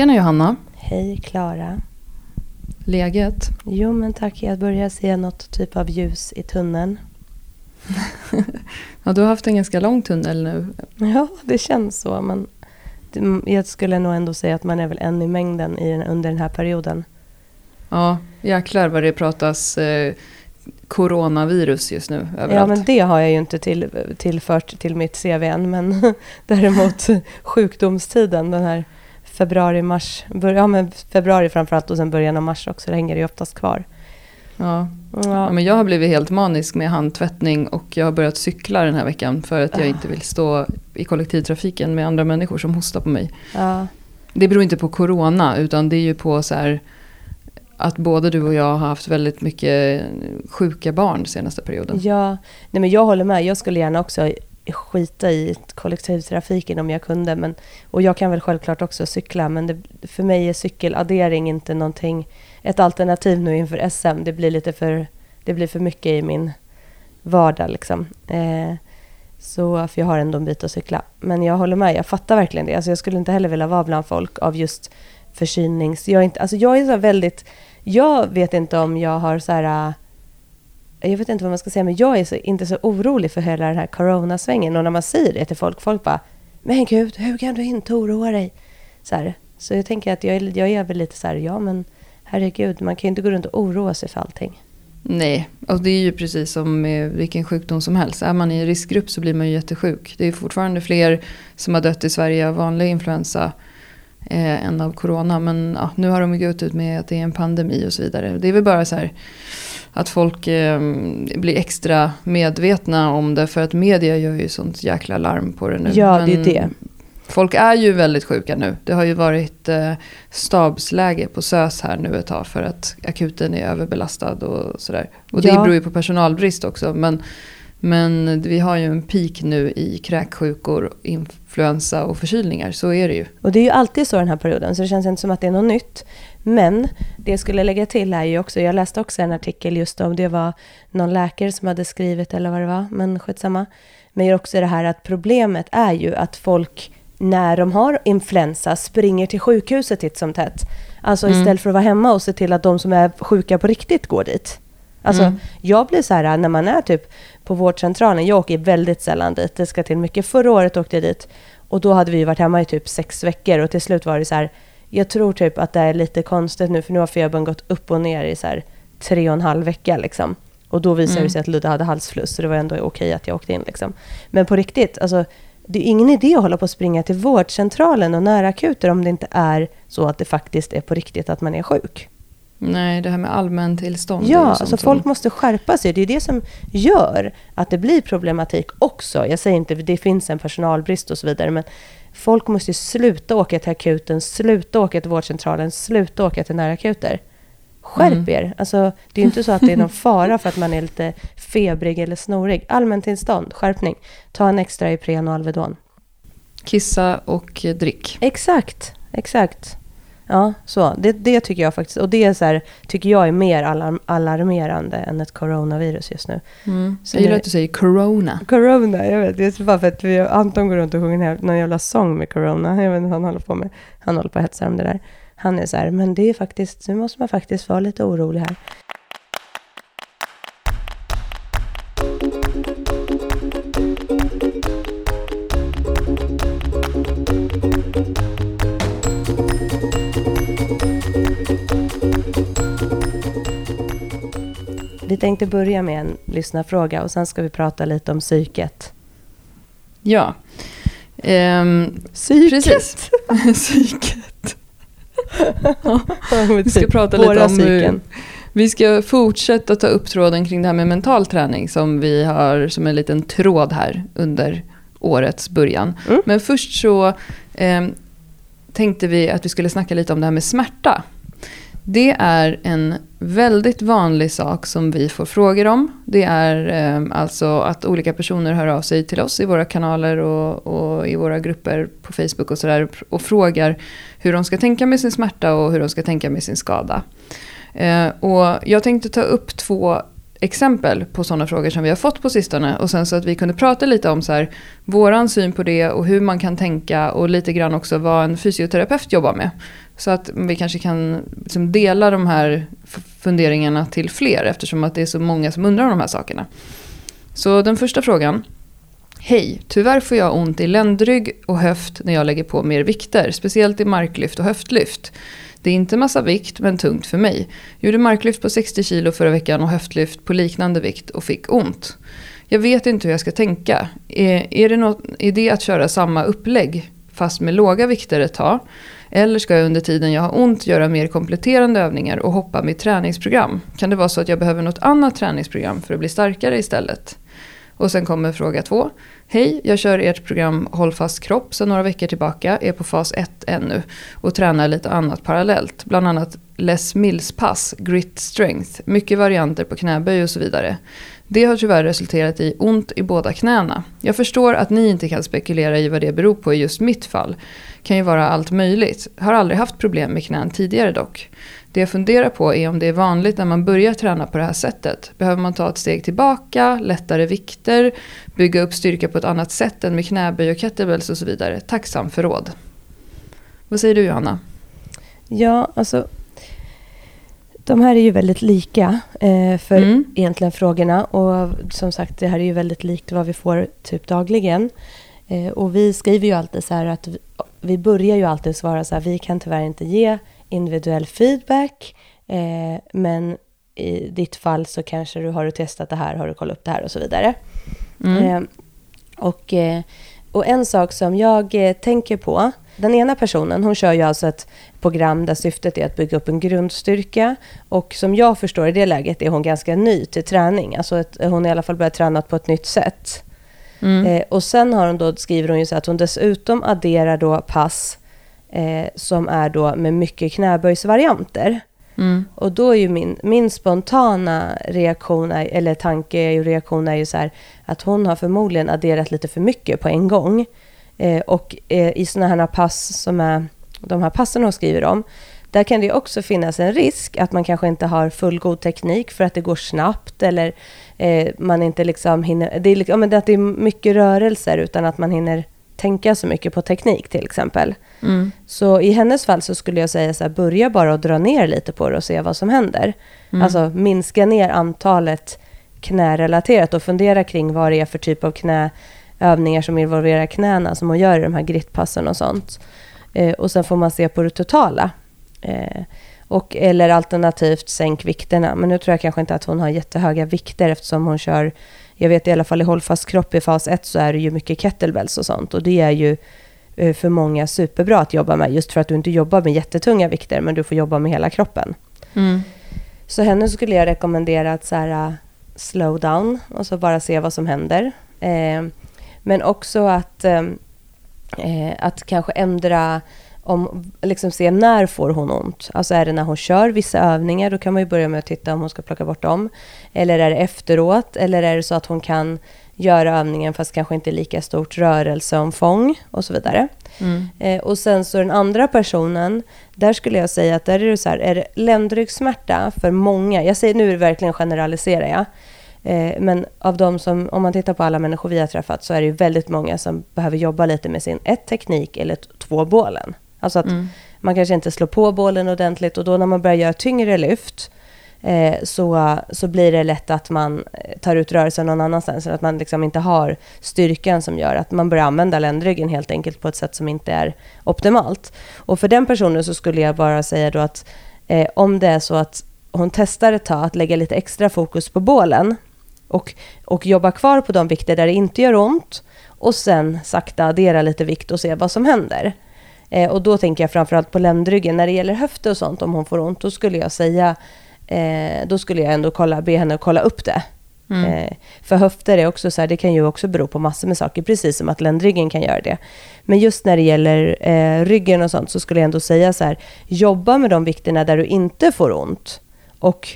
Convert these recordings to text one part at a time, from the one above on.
Tjena Johanna. Hej Klara. Läget? Jo men tack, jag börjar se något typ av ljus i tunneln. ja, du har haft en ganska lång tunnel nu. Ja, det känns så. Men jag skulle nog ändå säga att man är väl en i mängden i under den här perioden. Ja, jäklar vad det pratas eh, coronavirus just nu överallt. Ja, men det har jag ju inte till, tillfört till mitt CV än. Men däremot sjukdomstiden, den här februari, mars, ja men februari framförallt och sen början av mars också, det hänger ju oftast kvar. Ja. ja. ja. men jag har blivit helt manisk med handtvättning och jag har börjat cykla den här veckan för att jag inte vill stå i kollektivtrafiken med andra människor som hostar på mig. Ja. Det beror inte på corona utan det är ju på så här att både du och jag har haft väldigt mycket sjuka barn senaste perioden. Ja, nej men jag håller med. Jag skulle gärna också skita i kollektivtrafiken om jag kunde. Men, och jag kan väl självklart också cykla, men det, för mig är cykeladdering inte någonting, ett alternativ nu inför SM. Det blir lite för, det blir för mycket i min vardag liksom. Eh, så, för jag har ändå en bit att cykla. Men jag håller med, jag fattar verkligen det. Alltså jag skulle inte heller vilja vara bland folk av just förkylnings... Jag är, inte, alltså jag är så väldigt... Jag vet inte om jag har så här jag vet inte vad man ska säga, men jag är så, inte så orolig för hela den här coronasvängen. Och när man säger det till folk, folk bara, men gud, hur kan du inte oroa dig? Så, här. så jag tänker att jag, jag är väl lite så här, ja men herregud, man kan ju inte gå runt och oroa sig för allting. Nej, och det är ju precis som med vilken sjukdom som helst. Är man i riskgrupp så blir man ju jättesjuk. Det är fortfarande fler som har dött i Sverige av vanlig influensa eh, än av corona. Men ja, nu har de gått ut med att det är en pandemi och så vidare. Det är väl bara så här att folk eh, blir extra medvetna om det. För att media gör ju sånt jäkla larm på det nu. Ja, Men det är det. Folk är ju väldigt sjuka nu. Det har ju varit eh, stabsläge på SÖS här nu ett tag. För att akuten är överbelastad och sådär. Och det ja. beror ju på personalbrist också. Men, men vi har ju en peak nu i kräksjukor, influensa och förkylningar. Så är det ju. Och det är ju alltid så den här perioden. Så det känns inte som att det är något nytt. Men det jag skulle lägga till är ju också, jag läste också en artikel just om det var någon läkare som hade skrivit eller vad det var, men skitsamma. Men också det här att problemet är ju att folk när de har influensa springer till sjukhuset titt som tätt. Alltså mm. istället för att vara hemma och se till att de som är sjuka på riktigt går dit. Alltså mm. jag blir så här när man är typ på vårdcentralen, jag åker väldigt sällan dit, det ska till mycket. Förra året åkte jag dit och då hade vi varit hemma i typ sex veckor och till slut var det så här, jag tror typ att det är lite konstigt nu, för nu har febern gått upp och ner i så här tre och en halv vecka. Liksom. Och då visade mm. det sig att Ludde hade halsfluss, så det var ändå okej att jag åkte in. Liksom. Men på riktigt, alltså, det är ingen idé att hålla på och springa till vårdcentralen och närakuter om det inte är så att det faktiskt är på riktigt att man är sjuk. Nej, det här med allmäntillstånd. Ja, alltså folk måste skärpa sig. Det är det som gör att det blir problematik också. Jag säger inte att det finns en personalbrist och så vidare, men Folk måste sluta åka till akuten, sluta åka till vårdcentralen, sluta åka till närakuter. Skärp mm. er! Alltså, det är ju inte så att det är någon fara för att man är lite febrig eller snorig. Allmäntillstånd, skärpning. Ta en extra Ipren och Alvedon. Kissa och drick. Exakt, exakt. Ja, så. Det, det tycker jag faktiskt. Och det är så här, tycker jag är mer alarm, alarmerande än ett coronavirus just nu. Mm. jag gillar att du säger corona. Corona, jag vet. Det är bara för att vi, Anton går runt och sjunger någon jävla sång med corona. Jag vet inte vad han håller på med. Han håller på att hetsa om det där. Han är så här, men det är faktiskt, nu måste man faktiskt vara lite orolig här. Vi tänkte börja med en lyssnarfråga och sen ska vi prata lite om psyket. Ja. Ehm, psyket? Precis. psyket. ja, vi ska typ prata lite om hur, vi ska fortsätta ta upp tråden kring det här med mental träning som vi har som en liten tråd här under årets början. Mm. Men först så eh, tänkte vi att vi skulle snacka lite om det här med smärta. Det är en väldigt vanlig sak som vi får frågor om. Det är eh, alltså att olika personer hör av sig till oss i våra kanaler och, och i våra grupper på Facebook och sådär. Och frågar hur de ska tänka med sin smärta och hur de ska tänka med sin skada. Eh, och jag tänkte ta upp två exempel på sådana frågor som vi har fått på sistone. Och sen så att vi kunde prata lite om så här, våran syn på det och hur man kan tänka och lite grann också vad en fysioterapeut jobbar med. Så att vi kanske kan liksom dela de här funderingarna till fler eftersom att det är så många som undrar om de här sakerna. Så den första frågan. Hej, tyvärr får jag ont i ländrygg och höft när jag lägger på mer vikter, speciellt i marklyft och höftlyft. Det är inte massa vikt, men tungt för mig. Gjorde marklyft på 60 kilo förra veckan och höftlyft på liknande vikt och fick ont. Jag vet inte hur jag ska tänka. Är, är det någon idé att köra samma upplägg fast med låga vikter ett tag? Eller ska jag under tiden jag har ont göra mer kompletterande övningar och hoppa mitt träningsprogram? Kan det vara så att jag behöver något annat träningsprogram för att bli starkare istället? Och sen kommer fråga två. Hej, jag kör ert program Håll fast kropp sedan några veckor tillbaka, är på fas 1 ännu och tränar lite annat parallellt. Bland annat Les Mills pass, Grit Strength, mycket varianter på knäböj och så vidare. Det har tyvärr resulterat i ont i båda knäna. Jag förstår att ni inte kan spekulera i vad det beror på i just mitt fall. Kan ju vara allt möjligt. Har aldrig haft problem med knän tidigare dock. Det jag funderar på är om det är vanligt när man börjar träna på det här sättet. Behöver man ta ett steg tillbaka, lättare vikter, bygga upp styrka på ett annat sätt än med knäböj och kettlebells och så vidare. Tacksam för råd. Vad säger du Johanna? Ja, alltså de här är ju väldigt lika eh, för mm. egentligen frågorna. Och som sagt, det här är ju väldigt likt vad vi får typ dagligen. Eh, och vi skriver ju alltid så här att vi, vi börjar ju alltid svara så här, vi kan tyvärr inte ge individuell feedback. Eh, men i ditt fall så kanske du har du testat det här, har du kollat upp det här och så vidare. Mm. Eh, och, eh, och en sak som jag eh, tänker på, den ena personen, hon kör ju alltså ett program där syftet är att bygga upp en grundstyrka. Och som jag förstår i det läget är hon ganska ny till träning. Alltså ett, hon i alla fall börjat träna på ett nytt sätt. Mm. Eh, och sen har hon då, skriver hon ju så att hon dessutom adderar då pass eh, som är då med mycket knäböjsvarianter. Mm. Och då är ju min, min spontana reaktion, är, eller tanke och reaktion är ju så här att hon har förmodligen adderat lite för mycket på en gång. Eh, och eh, i sådana här pass som är de här passen hon skriver om, där kan det också finnas en risk att man kanske inte har fullgod teknik för att det går snabbt eller eh, man inte liksom hinner... Det är, liksom, att det är mycket rörelser utan att man hinner tänka så mycket på teknik till exempel. Mm. Så i hennes fall så skulle jag säga så här, börja bara och dra ner lite på det och se vad som händer. Mm. Alltså minska ner antalet knärelaterat och fundera kring vad det är för typ av knäövningar som involverar knäna som hon gör i de här grittpassen och sånt. Eh, och sen får man se på det totala. Eh, och, eller alternativt sänk vikterna. Men nu tror jag kanske inte att hon har jättehöga vikter eftersom hon kör, jag vet i alla fall i hållfast kropp i fas 1 så är det ju mycket kettlebells och sånt. Och det är ju eh, för många superbra att jobba med just för att du inte jobbar med jättetunga vikter men du får jobba med hela kroppen. Mm. Så henne skulle jag rekommendera att så här, uh, slow down och så bara se vad som händer. Eh, men också att, eh, att kanske ändra om, liksom se när får hon ont. Alltså är det när hon kör vissa övningar, då kan man ju börja med att titta om hon ska plocka bort dem. Eller är det efteråt? Eller är det så att hon kan göra övningen fast kanske inte lika stort rörelseomfång och så vidare. Mm. Eh, och sen så den andra personen, där skulle jag säga att där är det så här, är det ländryggsmärta för många, jag säger nu verkligen generaliserar jag, men av de som, om man tittar på alla människor vi har träffat så är det ju väldigt många som behöver jobba lite med sin ett teknik eller två bålen. Alltså att mm. man kanske inte slår på bålen ordentligt och då när man börjar göra tyngre lyft eh, så, så blir det lätt att man eh, tar ut rörelsen någon annanstans. Att man liksom inte har styrkan som gör att man börjar använda ländryggen helt enkelt på ett sätt som inte är optimalt. Och för den personen så skulle jag bara säga då att eh, om det är så att hon testar ett tag att lägga lite extra fokus på bålen och, och jobba kvar på de vikter där det inte gör ont och sen sakta addera lite vikt och se vad som händer. Eh, och då tänker jag framförallt på ländryggen. När det gäller höfter och sånt, om hon får ont, då skulle jag säga, eh, då skulle jag ändå kolla, be henne att kolla upp det. Mm. Eh, för höfter är också så här, det kan ju också bero på massor med saker, precis som att ländryggen kan göra det. Men just när det gäller eh, ryggen och sånt så skulle jag ändå säga så här, jobba med de vikterna där du inte får ont. Och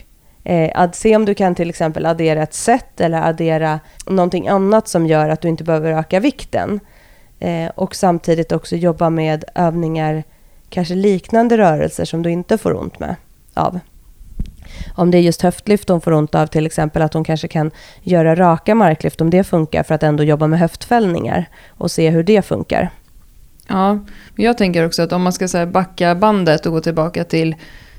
eh, se om du kan till exempel addera ett set eller addera någonting annat som gör att du inte behöver öka vikten. Eh, och samtidigt också jobba med övningar, kanske liknande rörelser som du inte får ont med av. om det är just höftlyft hon får ont av, till exempel att hon kanske kan göra raka marklyft om det funkar för att ändå jobba med höftfällningar och se hur det funkar. Ja, men jag tänker också att om man ska så backa bandet och gå tillbaka till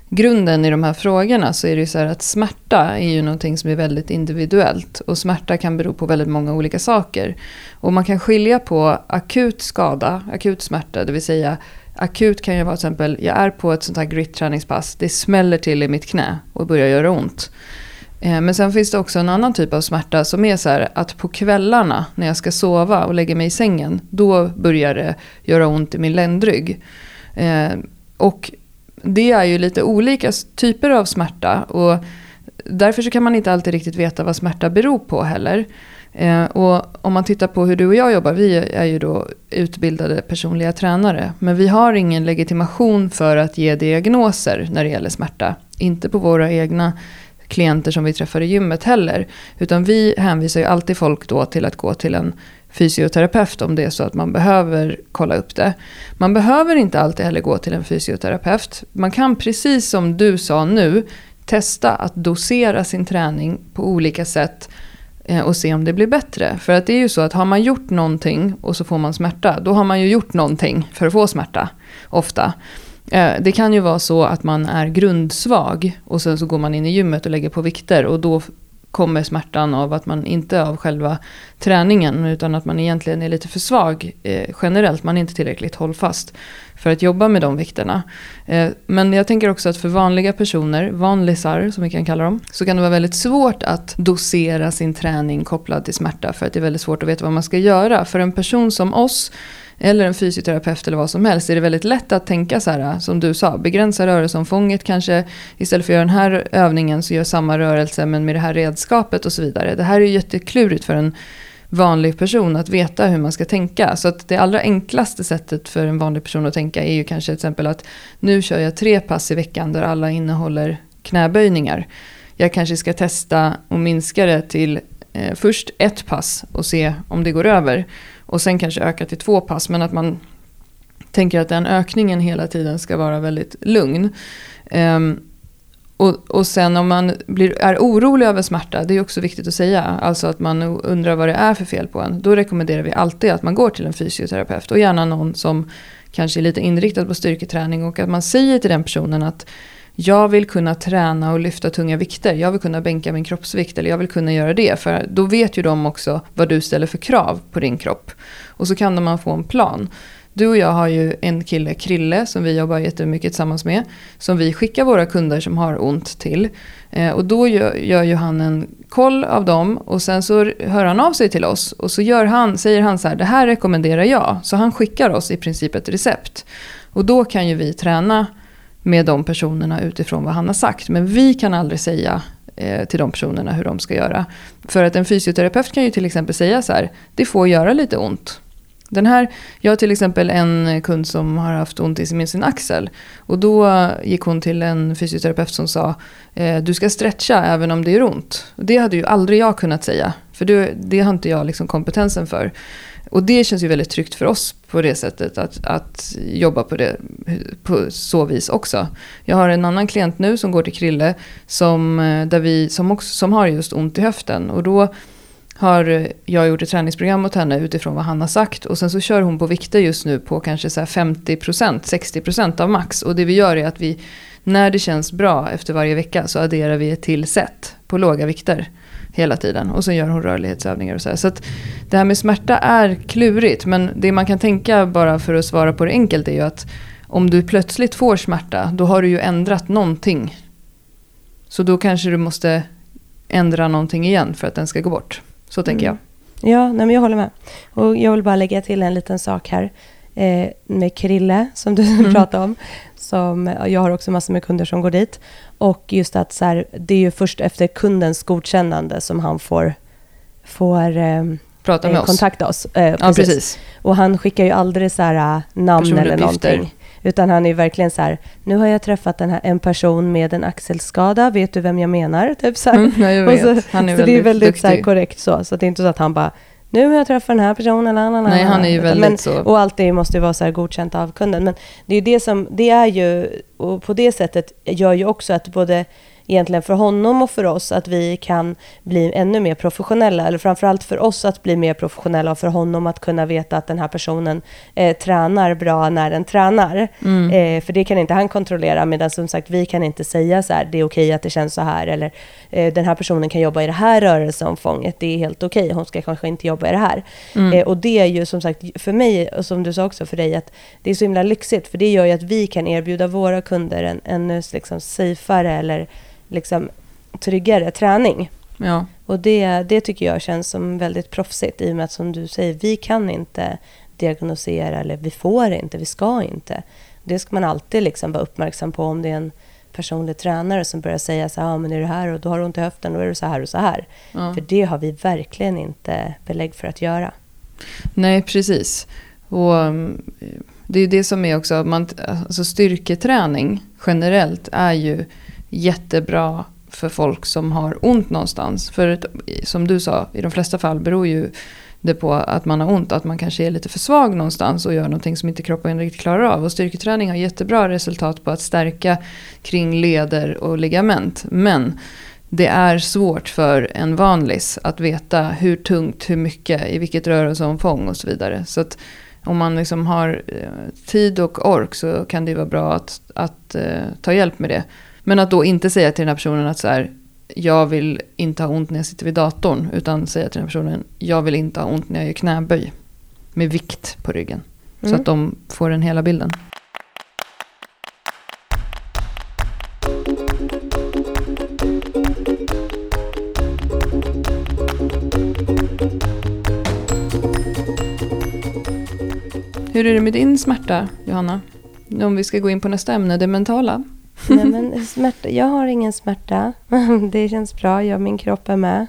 grunden i de här frågorna så är det ju så här att smärta är ju någonting som är väldigt individuellt. Och smärta kan bero på väldigt många olika saker. Och man kan skilja på akut skada, akut smärta, det vill säga akut kan ju vara till exempel, jag är på ett sånt här grit-träningspass, det smäller till i mitt knä och börjar göra ont. Eh, men sen finns det också en annan typ av smärta som är så här att på kvällarna när jag ska sova och lägga mig i sängen, då börjar det göra ont i min ländrygg. Eh, och det är ju lite olika typer av smärta och därför så kan man inte alltid riktigt veta vad smärta beror på heller. Eh, och om man tittar på hur du och jag jobbar, vi är ju då utbildade personliga tränare. Men vi har ingen legitimation för att ge diagnoser när det gäller smärta. Inte på våra egna klienter som vi träffar i gymmet heller. Utan vi hänvisar ju alltid folk då till att gå till en fysioterapeut om det är så att man behöver kolla upp det. Man behöver inte alltid heller gå till en fysioterapeut. Man kan precis som du sa nu testa att dosera sin träning på olika sätt eh, och se om det blir bättre. För att det är ju så att har man gjort någonting och så får man smärta, då har man ju gjort någonting för att få smärta. Ofta. Eh, det kan ju vara så att man är grundsvag och sen så går man in i gymmet och lägger på vikter och då kommer smärtan av att man inte av själva träningen utan att man egentligen är lite för svag eh, generellt. Man är inte tillräckligt hållfast för att jobba med de vikterna. Eh, men jag tänker också att för vanliga personer, vanlisar som vi kan kalla dem, så kan det vara väldigt svårt att dosera sin träning kopplad till smärta för att det är väldigt svårt att veta vad man ska göra. För en person som oss eller en fysioterapeut eller vad som helst, är det väldigt lätt att tänka så här, som du sa, begränsa rörelseomfånget kanske, istället för att göra den här övningen så gör samma rörelse men med det här redskapet och så vidare. Det här är ju jätteklurigt för en vanlig person att veta hur man ska tänka. Så att det allra enklaste sättet för en vanlig person att tänka är ju kanske till exempel att nu kör jag tre pass i veckan där alla innehåller knäböjningar. Jag kanske ska testa och minska det till eh, först ett pass och se om det går över. Och sen kanske öka till två pass. Men att man tänker att den ökningen hela tiden ska vara väldigt lugn. Um, och, och sen om man blir, är orolig över smärta, det är också viktigt att säga, alltså att man undrar vad det är för fel på en. Då rekommenderar vi alltid att man går till en fysioterapeut och gärna någon som kanske är lite inriktad på styrketräning och att man säger till den personen att jag vill kunna träna och lyfta tunga vikter. Jag vill kunna bänka min kroppsvikt eller jag vill kunna göra det. För då vet ju de också vad du ställer för krav på din kropp. Och så kan man få en plan. Du och jag har ju en kille, Krille, som vi jobbar jättemycket tillsammans med. Som vi skickar våra kunder som har ont till. Eh, och då gör, gör ju han en koll av dem och sen så hör han av sig till oss. Och så gör han, säger han så här, det här rekommenderar jag. Så han skickar oss i princip ett recept. Och då kan ju vi träna med de personerna utifrån vad han har sagt. Men vi kan aldrig säga eh, till de personerna hur de ska göra. För att en fysioterapeut kan ju till exempel säga så här, det får göra lite ont. Den här, jag har till exempel en kund som har haft ont i sin, sin axel. Och då gick hon till en fysioterapeut som sa, eh, du ska stretcha även om det gör ont. Och det hade ju aldrig jag kunnat säga, för det, det har inte jag liksom kompetensen för. Och det känns ju väldigt tryggt för oss på det sättet att, att jobba på, det, på så vis också. Jag har en annan klient nu som går till Krille som, eh, där vi, som, också, som har just ont i höften. Och då har jag gjort ett träningsprogram åt henne utifrån vad han har sagt. Och sen så kör hon på vikter just nu på kanske så 50%, 60% av max. Och det vi gör är att vi, när det känns bra efter varje vecka så adderar vi ett till set på låga vikter hela tiden. Och så gör hon rörlighetsövningar och så här. Så att det här med smärta är klurigt. Men det man kan tänka bara för att svara på det enkelt är ju att om du plötsligt får smärta, då har du ju ändrat någonting. Så då kanske du måste ändra någonting igen för att den ska gå bort. Så tänker mm. jag. Ja, nej, men jag håller med. Och jag vill bara lägga till en liten sak här. Eh, med Krille, som du mm. pratade om. Som, jag har också massor med kunder som går dit. Och just att så här, det är ju först efter kundens godkännande som han får, får eh, Prata med eh, kontakta oss. Eh, precis. Ja, precis. Och han skickar ju aldrig så här, eh, namn eller någonting. Utan han är verkligen så här, nu har jag träffat den här, en person med en axelskada, vet du vem jag menar? Typ så mm, jag vet. Så, han är så det är väldigt så här, korrekt så. Så det är inte så att han bara, nu har jag träffat den här personen. La, la, Nej, han är ju väldigt men, så. Och allt det måste ju vara så här godkänt av kunden. Men det är ju det som, det är ju, och på det sättet gör ju också att både egentligen för honom och för oss att vi kan bli ännu mer professionella. Eller framförallt för oss att bli mer professionella och för honom att kunna veta att den här personen eh, tränar bra när den tränar. Mm. Eh, för det kan inte han kontrollera medan som sagt vi kan inte säga så här, det är okej att det känns så här eller eh, den här personen kan jobba i det här rörelseomfånget, det är helt okej, hon ska kanske inte jobba i det här. Mm. Eh, och det är ju som sagt för mig, och som du sa också för dig, att det är så himla lyxigt för det gör ju att vi kan erbjuda våra kunder en ännu liksom safeare eller liksom tryggare träning. Ja. Och det, det tycker jag känns som väldigt proffsigt i och med att som du säger, vi kan inte diagnosera eller vi får inte, vi ska inte. Det ska man alltid liksom vara uppmärksam på om det är en personlig tränare som börjar säga så här, ah, men är det här och då har du ont i höften, då är det så här och så här. Ja. För det har vi verkligen inte belägg för att göra. Nej, precis. Och mm, det är det som är också, man, alltså styrketräning generellt är ju jättebra för folk som har ont någonstans. För som du sa, i de flesta fall beror ju det på att man har ont, att man kanske är lite för svag någonstans och gör någonting som inte kroppen riktigt klarar av. Och styrketräning har jättebra resultat på att stärka kring leder och ligament. Men det är svårt för en vanlis att veta hur tungt, hur mycket, i vilket rörelseomfång och så vidare. Så att om man liksom har eh, tid och ork så kan det vara bra att, att eh, ta hjälp med det. Men att då inte säga till den här personen att så här, jag vill inte ha ont när jag sitter vid datorn. Utan säga till den här personen, jag vill inte ha ont när jag gör knäböj. Med vikt på ryggen. Mm. Så att de får den hela bilden. Hur är det med din smärta, Johanna? Om vi ska gå in på nästa ämne, det mentala. Nej, men smärta, jag har ingen smärta. Det känns bra. Jag, min kropp är med.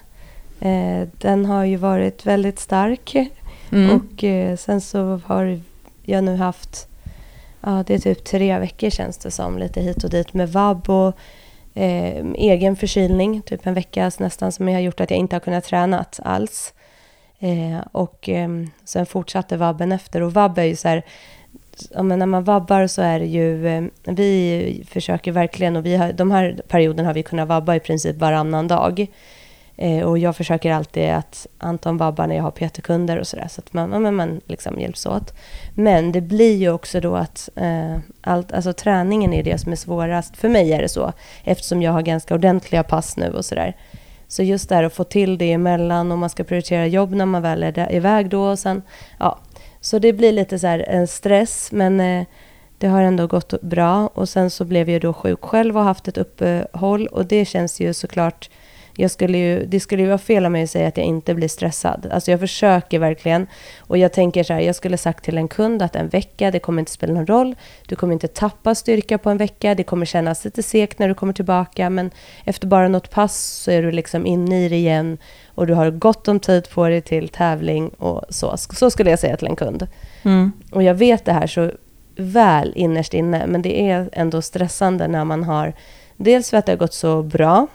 Eh, den har ju varit väldigt stark. Mm. Och eh, sen så har jag nu haft, ja det är typ tre veckor känns det som, lite hit och dit med vab och eh, egen förkylning. Typ en vecka nästan som har gjort att jag inte har kunnat träna alls. Eh, och eh, sen fortsatte vabben efter. Och vabb är ju så här, ja, men när man vabbar så är det ju, eh, vi försöker verkligen, och vi har, de här perioderna har vi kunnat vabba i princip varannan dag. Eh, och jag försöker alltid att Anton vabbar när jag har PT-kunder och sådär, så att man, man, man liksom hjälps åt. Men det blir ju också då att eh, allt, alltså träningen är det som är svårast. För mig är det så, eftersom jag har ganska ordentliga pass nu och sådär. Så just det här att få till det emellan och man ska prioritera jobb när man väl är där, iväg då och sen, ja, så det blir lite så här en stress, men eh, det har ändå gått bra. Och sen så blev jag då sjuk själv och haft ett uppehåll. Och det känns ju såklart jag skulle ju, det skulle ju vara fel av mig att säga att jag inte blir stressad. Alltså jag försöker verkligen. Och jag tänker så här, jag skulle sagt till en kund att en vecka, det kommer inte spela någon roll. Du kommer inte tappa styrka på en vecka. Det kommer kännas lite segt när du kommer tillbaka. Men efter bara något pass så är du liksom inne i det igen. Och du har gott om tid på dig till tävling och så. Så skulle jag säga till en kund. Mm. Och jag vet det här så väl innerst inne. Men det är ändå stressande när man har Dels för att det har gått så bra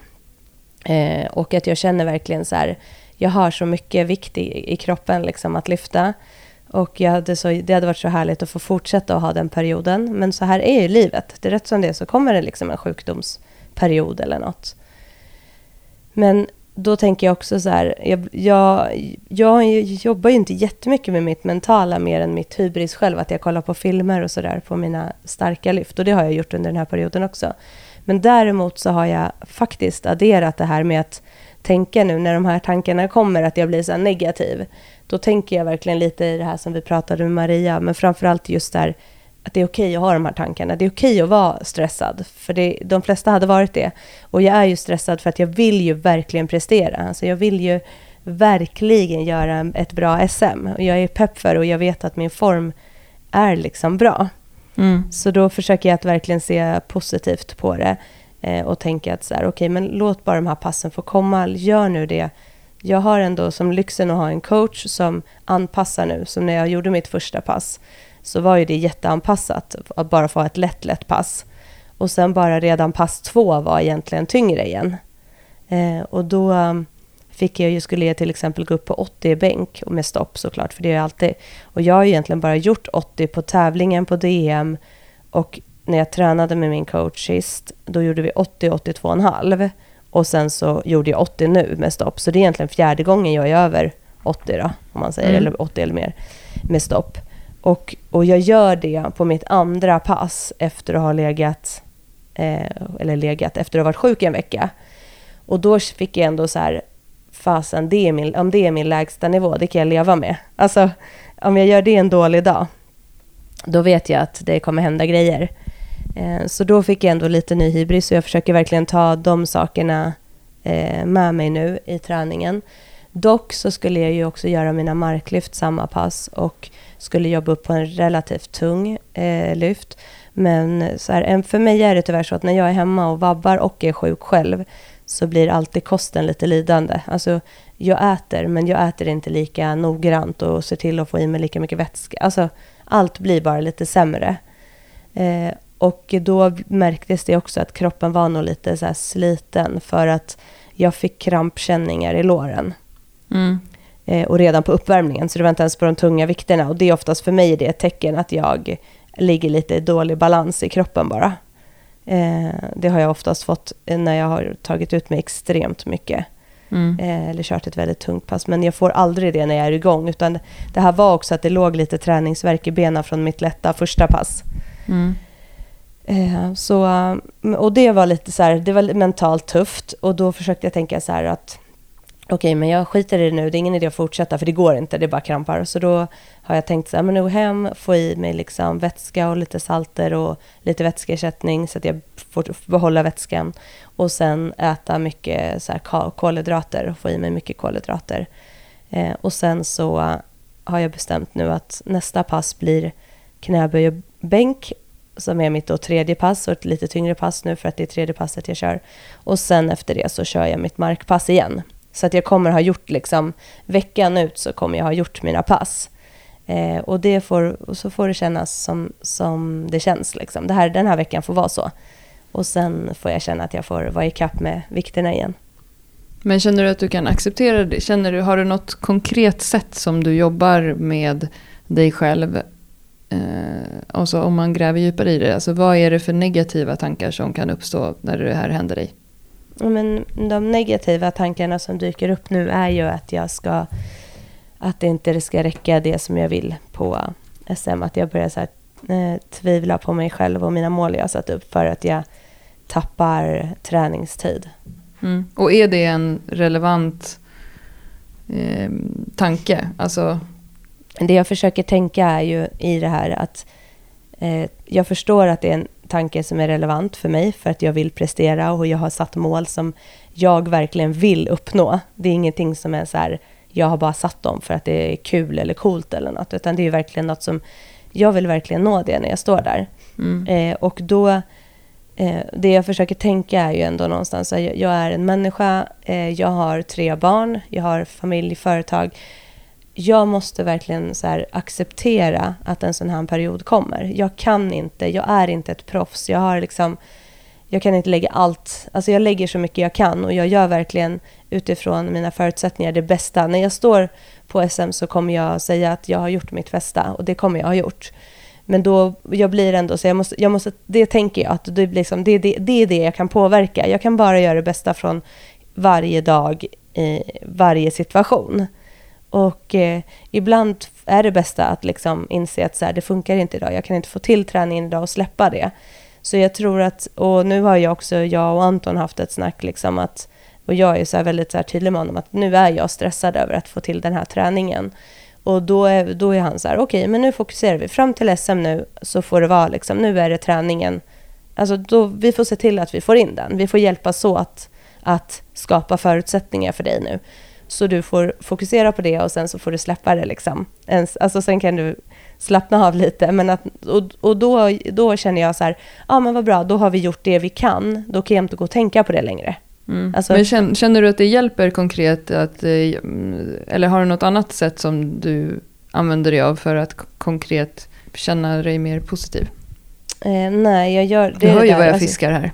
Eh, och att jag känner verkligen så här, jag har så mycket vikt i, i kroppen liksom att lyfta. Och jag hade så, det hade varit så härligt att få fortsätta att ha den perioden. Men så här är ju livet. Det är rätt som det så kommer det liksom en sjukdomsperiod eller något. Men då tänker jag också så här, jag, jag, jag jobbar ju inte jättemycket med mitt mentala mer än mitt hybris själv, att jag kollar på filmer och sådär på mina starka lyft. Och det har jag gjort under den här perioden också. Men däremot så har jag faktiskt adderat det här med att tänka nu när de här tankarna kommer, att jag blir så negativ. Då tänker jag verkligen lite i det här som vi pratade med Maria, men framförallt just där att det är okej att ha de här tankarna. Det är okej att vara stressad, för det, de flesta hade varit det. Och jag är ju stressad för att jag vill ju verkligen prestera. Alltså jag vill ju verkligen göra ett bra SM. Och jag är pepp för och jag vet att min form är liksom bra. Mm. Så då försöker jag att verkligen se positivt på det eh, och tänka att så här, okay, men låt bara de här passen få komma, gör nu det. Jag har ändå som lyxen att ha en coach som anpassar nu, som när jag gjorde mitt första pass så var ju det jätteanpassat att bara få ett lätt, lätt pass. Och sen bara redan pass två var egentligen tyngre igen. Eh, och då fick jag ju, skulle jag till exempel gå upp på 80 i bänk, och med stopp såklart, för det är jag alltid. Och jag har egentligen bara gjort 80 på tävlingen på DM och när jag tränade med min coach sist, då gjorde vi 80-82,5. Och sen så gjorde jag 80 nu med stopp. Så det är egentligen fjärde gången jag är över 80 då, om man säger, mm. eller 80 eller mer med stopp. Och, och jag gör det på mitt andra pass efter att ha legat, eh, eller legat, efter att ha varit sjuk en vecka. Och då fick jag ändå så här, fasen, det är min, om det är min lägsta nivå, det kan jag leva med. Alltså, om jag gör det en dålig dag, då vet jag att det kommer hända grejer. Eh, så då fick jag ändå lite ny hybris och jag försöker verkligen ta de sakerna eh, med mig nu i träningen. Dock så skulle jag ju också göra mina marklyft samma pass och skulle jobba upp på en relativt tung eh, lyft. Men så här, för mig är det tyvärr så att när jag är hemma och vabbar och är sjuk själv så blir alltid kosten lite lidande. Alltså, jag äter, men jag äter inte lika noggrant och ser till att få i mig lika mycket vätska. Alltså, allt blir bara lite sämre. Eh, och då märktes det också att kroppen var nog lite så sliten för att jag fick krampkänningar i låren. Mm. Eh, och redan på uppvärmningen, så det var inte ens på de tunga vikterna. Och det är oftast för mig det ett tecken att jag ligger lite i dålig balans i kroppen bara. Eh, det har jag oftast fått när jag har tagit ut mig extremt mycket. Mm. Eh, eller kört ett väldigt tungt pass. Men jag får aldrig det när jag är igång. Utan det här var också att det låg lite träningsverk i benen från mitt lätta första pass. Mm. Eh, så, och det var lite så här, det var mentalt tufft. Och då försökte jag tänka så här att okej, okay, men jag skiter i det nu. Det är ingen idé att fortsätta, för det går inte. Det är bara krampar. Så då har jag tänkt så här, men nu hem, få i mig liksom vätska och lite salter och lite vätskeersättning så att jag får behålla vätskan. Och sen äta mycket så här kolhydrater och få i mig mycket kolhydrater. Eh, och sen så har jag bestämt nu att nästa pass blir knäböj och bänk som är mitt då tredje pass och ett lite tyngre pass nu för att det är tredje passet jag kör. Och sen efter det så kör jag mitt markpass igen. Så att jag kommer ha gjort liksom, veckan ut så kommer jag ha gjort mina pass. Eh, och, det får, och så får det kännas som, som det känns. Liksom. Det här, den här veckan får vara så. Och sen får jag känna att jag får vara i kapp med vikterna igen. Men känner du att du kan acceptera det? Känner du, har du något konkret sätt som du jobbar med dig själv? Eh, och så om man gräver djupare i det, alltså vad är det för negativa tankar som kan uppstå när det här händer dig? Men de negativa tankarna som dyker upp nu är ju att jag ska att det inte ska räcka det som jag vill på SM. Att jag börjar så här, eh, tvivla på mig själv och mina mål jag har satt upp för att jag tappar träningstid. Mm. Och är det en relevant eh, tanke? Alltså... Det jag försöker tänka är ju i det här att eh, jag förstår att det är en tanke som är relevant för mig för att jag vill prestera och jag har satt mål som jag verkligen vill uppnå. Det är ingenting som är så här, jag har bara satt dem för att det är kul eller coolt eller något, utan det är verkligen något som jag vill verkligen nå det när jag står där. Mm. Eh, och då, eh, det jag försöker tänka är ju ändå någonstans, jag, jag är en människa, eh, jag har tre barn, jag har familj, företag jag måste verkligen så acceptera att en sån här period kommer. Jag kan inte, jag är inte ett proffs. Jag har liksom, jag kan inte lägga allt, alltså jag lägger så mycket jag kan och jag gör verkligen utifrån mina förutsättningar det bästa. När jag står på SM så kommer jag säga att jag har gjort mitt bästa och det kommer jag ha gjort. Men då, jag blir ändå så, jag måste, jag måste, det tänker jag att det, liksom, det, det, det är det jag kan påverka. Jag kan bara göra det bästa från varje dag i varje situation. Och eh, ibland är det bästa att liksom inse att så här, det funkar inte idag. Jag kan inte få till träningen idag och släppa det. Så jag tror att, och nu har jag också, jag och Anton haft ett snack liksom att, och jag är så här väldigt så här tydlig med honom att nu är jag stressad över att få till den här träningen. Och då är, då är han så här, okej, okay, men nu fokuserar vi. Fram till SM nu så får det vara liksom, nu är det träningen. Alltså då, vi får se till att vi får in den. Vi får hjälpas åt att skapa förutsättningar för dig nu. Så du får fokusera på det och sen så får du släppa det liksom. Alltså sen kan du slappna av lite. Men att, och och då, då känner jag så här, ja ah, men vad bra, då har vi gjort det vi kan. Då kan jag inte gå och tänka på det längre. Mm. Alltså, men känner, känner, du att det hjälper konkret? Att, eh, eller har du något annat sätt som du använder dig av för att konkret känna dig mer positiv? Eh, nej, jag gör... Det du hör ju vad jag alltså, fiskar här.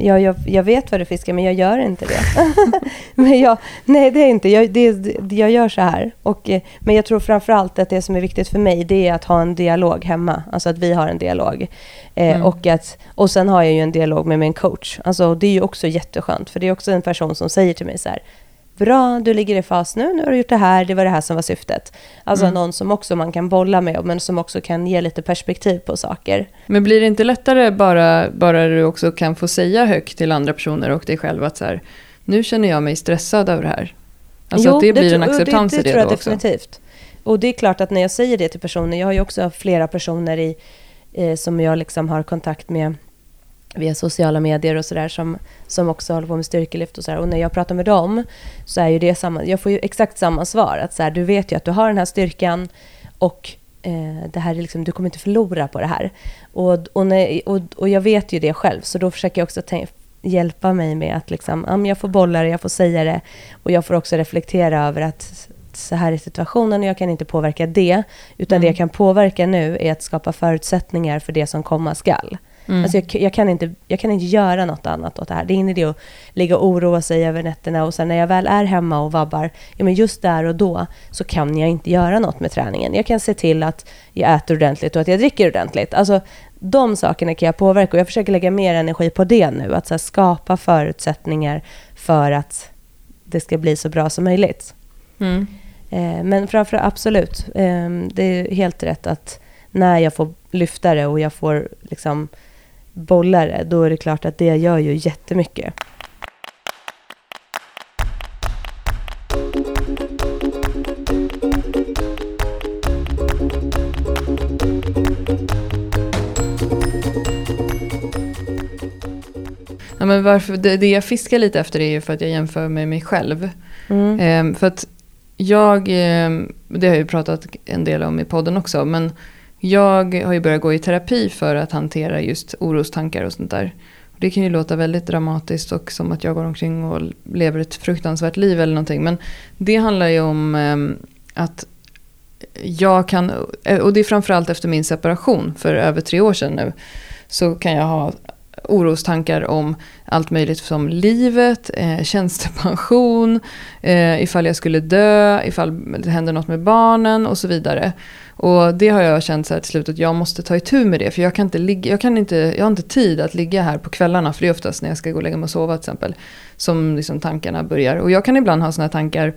Ja, jag, jag vet vad du fiskar, men jag gör inte det. men jag, nej, det är inte. Jag, det, jag gör så här. Och, eh, men jag tror framför allt att det som är viktigt för mig, det är att ha en dialog hemma. Alltså att vi har en dialog. Eh, mm. och, att, och sen har jag ju en dialog med min coach. Alltså, det är ju också jätteskönt, för det är också en person som säger till mig så här, bra, du ligger i fas nu, nu har du gjort det här, det var det här som var syftet. Alltså mm. någon som också man kan bolla med, men som också kan ge lite perspektiv på saker. Men blir det inte lättare bara, bara du också kan få säga högt till andra personer och dig själv att så här, nu känner jag mig stressad över det här? Alltså jo, att det blir det, en acceptans det, det, i det, det tror jag definitivt. Och det är klart att när jag säger det till personer, jag har ju också flera personer i, eh, som jag liksom har kontakt med via sociala medier och sådär som, som också håller på med styrkelyft och sådär. Och när jag pratar med dem så är ju det samma, jag får ju exakt samma svar. Att så här, du vet ju att du har den här styrkan och eh, det här är liksom, du kommer inte förlora på det här. Och, och, när, och, och jag vet ju det själv, så då försöker jag också hjälpa mig med att liksom, ja, jag får bolla det, jag får säga det och jag får också reflektera över att så här är situationen och jag kan inte påverka det. Utan mm. det jag kan påverka nu är att skapa förutsättningar för det som komma skall. Mm. Alltså jag, jag, kan inte, jag kan inte göra något annat åt det här. Det är ingen idé att ligga och oroa sig över nätterna och sen när jag väl är hemma och vabbar, ja men just där och då så kan jag inte göra något med träningen. Jag kan se till att jag äter ordentligt och att jag dricker ordentligt. Alltså de sakerna kan jag påverka och jag försöker lägga mer energi på det nu. Att så skapa förutsättningar för att det ska bli så bra som möjligt. Mm. Eh, men framför absolut, eh, det är helt rätt att när jag får lyfta det och jag får liksom bollare, då är det klart att det gör ju jättemycket. Ja, men varför, det, det jag fiskar lite efter är ju för att jag jämför med mig själv. Mm. Ehm, för att jag, ehm, det har jag ju pratat en del om i podden också, men jag har ju börjat gå i terapi för att hantera just orostankar och sånt där. Det kan ju låta väldigt dramatiskt och som att jag går omkring och lever ett fruktansvärt liv eller någonting. Men det handlar ju om ehm, att jag kan, eh, och det är framförallt efter min separation för över tre år sedan nu. Så kan jag ha orostankar om allt möjligt som livet, eh, tjänstepension, eh, ifall jag skulle dö, ifall det händer något med barnen och så vidare. Och det har jag känt så här till slut att jag måste ta itu med det. För jag kan inte ligga, jag, kan inte, jag har inte tid att ligga här på kvällarna. För det är oftast när jag ska gå och lägga mig och sova till exempel. Som liksom tankarna börjar. Och jag kan ibland ha sådana tankar.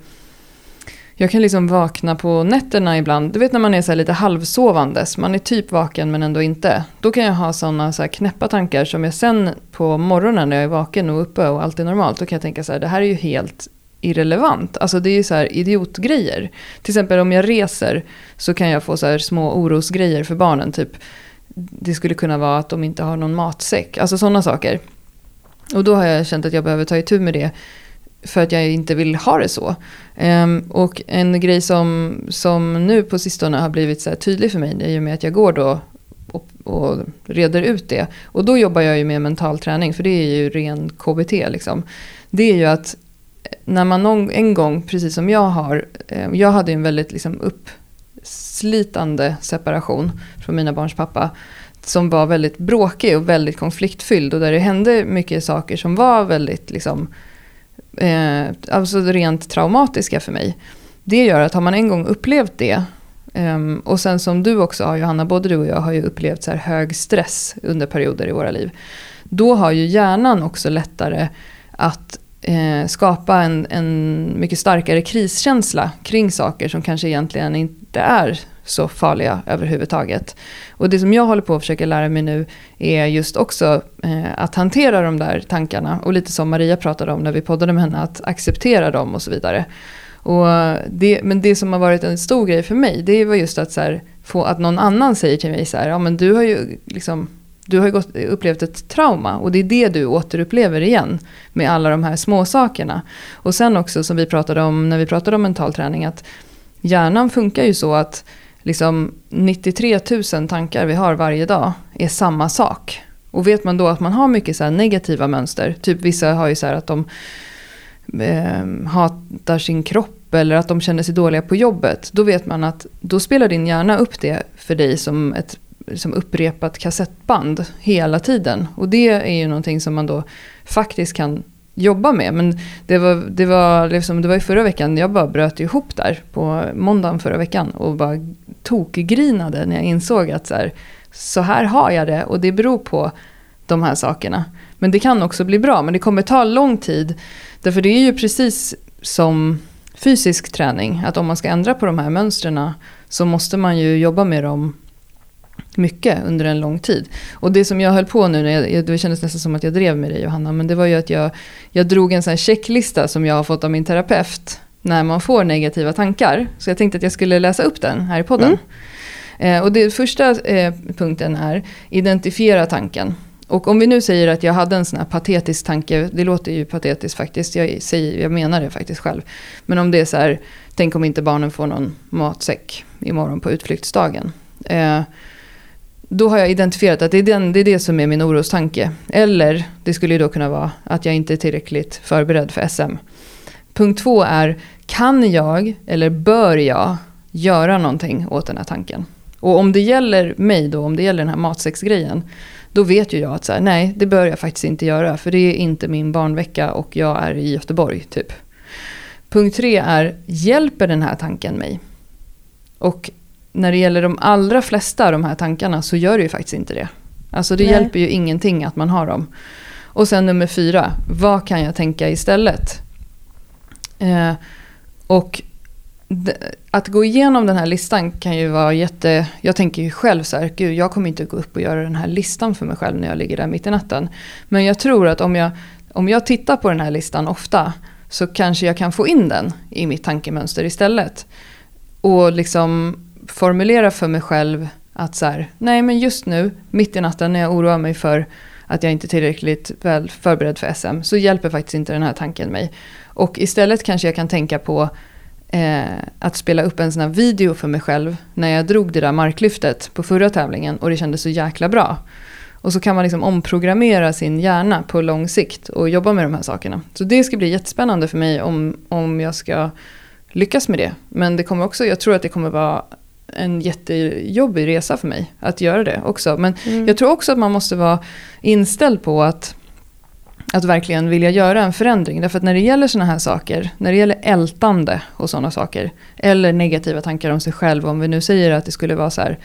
Jag kan liksom vakna på nätterna ibland. Du vet när man är så lite halvsovandes. Man är typ vaken men ändå inte. Då kan jag ha sådana så knäppa tankar som jag sen på morgonen när jag är vaken och uppe och allt är normalt. Då kan jag tänka så här, det här är ju helt irrelevant. Alltså det är ju så här idiotgrejer. Till exempel om jag reser så kan jag få så här små orosgrejer för barnen. Typ det skulle kunna vara att de inte har någon matsäck. Alltså sådana saker. Och då har jag känt att jag behöver ta itu med det. För att jag inte vill ha det så. Um, och en grej som, som nu på sistone har blivit så tydlig för mig. Det är ju med att jag går då och, och reder ut det. Och då jobbar jag ju med mental träning. För det är ju ren KBT liksom. Det är ju att när man någon, en gång, precis som jag har, eh, jag hade en väldigt liksom uppslitande separation från mina barns pappa. Som var väldigt bråkig och väldigt konfliktfylld och där det hände mycket saker som var väldigt liksom, eh, alltså rent traumatiska för mig. Det gör att har man en gång upplevt det Um, och sen som du också har Johanna, både du och jag har ju upplevt så här hög stress under perioder i våra liv. Då har ju hjärnan också lättare att eh, skapa en, en mycket starkare kriskänsla kring saker som kanske egentligen inte är så farliga överhuvudtaget. Och det som jag håller på att försöka lära mig nu är just också eh, att hantera de där tankarna. Och lite som Maria pratade om när vi poddade med henne, att acceptera dem och så vidare. Och det, men det som har varit en stor grej för mig, det var just att, så här, få, att någon annan säger till mig så här, ja men du har ju liksom du har ju gått, upplevt ett trauma och det är det du återupplever igen med alla de här små sakerna. Och sen också som vi pratade om när vi pratade om mental träning att hjärnan funkar ju så att liksom 93 000 tankar vi har varje dag är samma sak. Och vet man då att man har mycket så negativa mönster, typ vissa har ju så här att de eh, hatar sin kropp eller att de känner sig dåliga på jobbet. Då vet man att då spelar din hjärna upp det för dig som ett liksom upprepat kassettband hela tiden. Och det är ju någonting som man då faktiskt kan jobba med. Men det var, det var, liksom, det var ju förra veckan, jag bara bröt ihop där på måndagen förra veckan och bara tokgrinade när jag insåg att så här, så här har jag det och det beror på de här sakerna. Men det kan också bli bra, men det kommer ta lång tid. Därför det är ju precis som fysisk träning, att om man ska ändra på de här mönstren så måste man ju jobba med dem mycket under en lång tid. Och det som jag höll på nu, när jag, det kändes nästan som att jag drev med dig Johanna, men det var ju att jag, jag drog en sån checklista som jag har fått av min terapeut när man får negativa tankar. Så jag tänkte att jag skulle läsa upp den här i podden. Mm. Eh, och det första eh, punkten är identifiera tanken. Och om vi nu säger att jag hade en sån här patetisk tanke, det låter ju patetiskt faktiskt, jag, säger, jag menar det faktiskt själv. Men om det är så här, tänk om inte barnen får någon matsäck imorgon på utflyktsdagen. Eh, då har jag identifierat att det är, den, det är det som är min orostanke. Eller det skulle ju då kunna vara att jag inte är tillräckligt förberedd för SM. Punkt två är, kan jag eller bör jag göra någonting åt den här tanken? Och om det gäller mig då, om det gäller den här matsäcksgrejen, då vet ju jag att så här, nej, det bör jag faktiskt inte göra. För det är inte min barnvecka och jag är i Göteborg, typ. Punkt tre är, hjälper den här tanken mig? Och när det gäller de allra flesta av de här tankarna så gör det ju faktiskt inte det. Alltså det Nej. hjälper ju ingenting att man har dem. Och sen nummer fyra, vad kan jag tänka istället? Eh, och att gå igenom den här listan kan ju vara jätte... Jag tänker ju själv så här, gud jag kommer inte gå upp och göra den här listan för mig själv när jag ligger där mitt i natten. Men jag tror att om jag, om jag tittar på den här listan ofta så kanske jag kan få in den i mitt tankemönster istället. Och liksom formulera för mig själv att så här, nej men just nu, mitt i natten när jag oroar mig för att jag inte är tillräckligt väl förberedd för SM, så hjälper faktiskt inte den här tanken mig. Och istället kanske jag kan tänka på eh, att spela upp en sån här video för mig själv när jag drog det där marklyftet på förra tävlingen och det kändes så jäkla bra. Och så kan man liksom omprogrammera sin hjärna på lång sikt och jobba med de här sakerna. Så det ska bli jättespännande för mig om, om jag ska lyckas med det. Men det kommer också, jag tror att det kommer vara en jättejobbig resa för mig att göra det också. Men mm. jag tror också att man måste vara inställd på att, att verkligen vilja göra en förändring. Därför att när det gäller sådana här saker, när det gäller ältande och sådana saker, eller negativa tankar om sig själv, om vi nu säger att det skulle vara så här,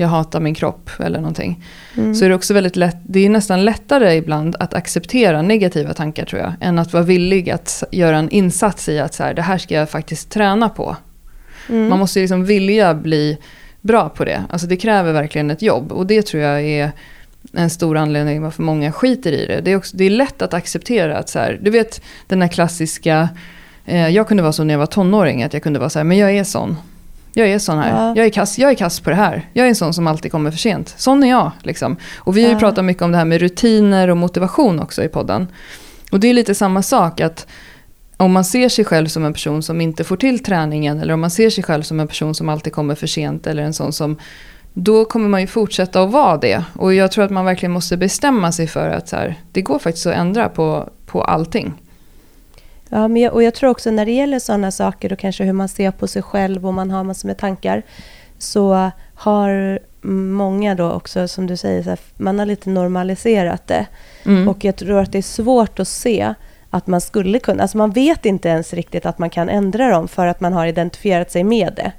jag hatar min kropp eller någonting. Mm. Så är det också väldigt lätt, det är nästan lättare ibland att acceptera negativa tankar tror jag. Än att vara villig att göra en insats i att så här, det här ska jag faktiskt träna på. Mm. Man måste liksom vilja bli bra på det. Alltså det kräver verkligen ett jobb. Och det tror jag är en stor anledning varför många skiter i det. Det är, också, det är lätt att acceptera att så här, du vet den här klassiska, eh, jag kunde vara så när jag var tonåring, att jag kunde vara så här, men jag är sån. Jag är sån här. Ja. Jag, är kass, jag är kass på det här. Jag är en sån som alltid kommer för sent. Sån är jag. Liksom. Och vi har ju ja. pratat mycket om det här med rutiner och motivation också i podden. Och det är lite samma sak. att om man ser sig själv som en person som inte får till träningen eller om man ser sig själv som en person som alltid kommer för sent eller en sån som då kommer man ju fortsätta att vara det. Och jag tror att man verkligen måste bestämma sig för att så här, det går faktiskt att ändra på, på allting. Ja, men jag, och jag tror också när det gäller sådana saker och kanske hur man ser på sig själv och man har massor med tankar så har många då också, som du säger, så här, man har lite normaliserat det. Mm. Och jag tror att det är svårt att se att man skulle kunna... Alltså man vet inte ens riktigt att man kan ändra dem för att man har identifierat sig med det.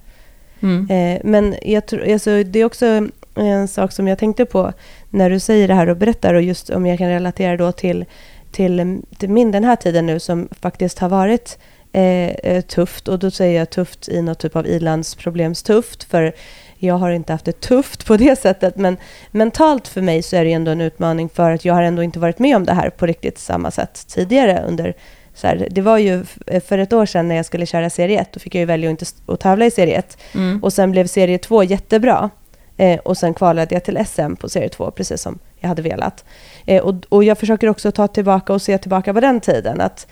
Mm. Eh, men jag tror, alltså, det är också en sak som jag tänkte på när du säger det här och berättar och just om jag kan relatera då till, till, till min den här tiden nu som faktiskt har varit eh, eh tufft. Och då säger jag tufft i något typ av ilandsproblemstufft. För jag har inte haft det tufft på det sättet, men mentalt för mig så är det ändå en utmaning för att jag har ändå inte varit med om det här på riktigt samma sätt tidigare under så här, det var ju för ett år sedan när jag skulle köra serie 1, då fick jag ju välja att inte att tävla i serie 1. Mm. Och sen blev serie 2 jättebra. Eh, och sen kvalade jag till SM på serie 2, precis som jag hade velat. Eh, och, och jag försöker också ta tillbaka och se tillbaka på den tiden. Att,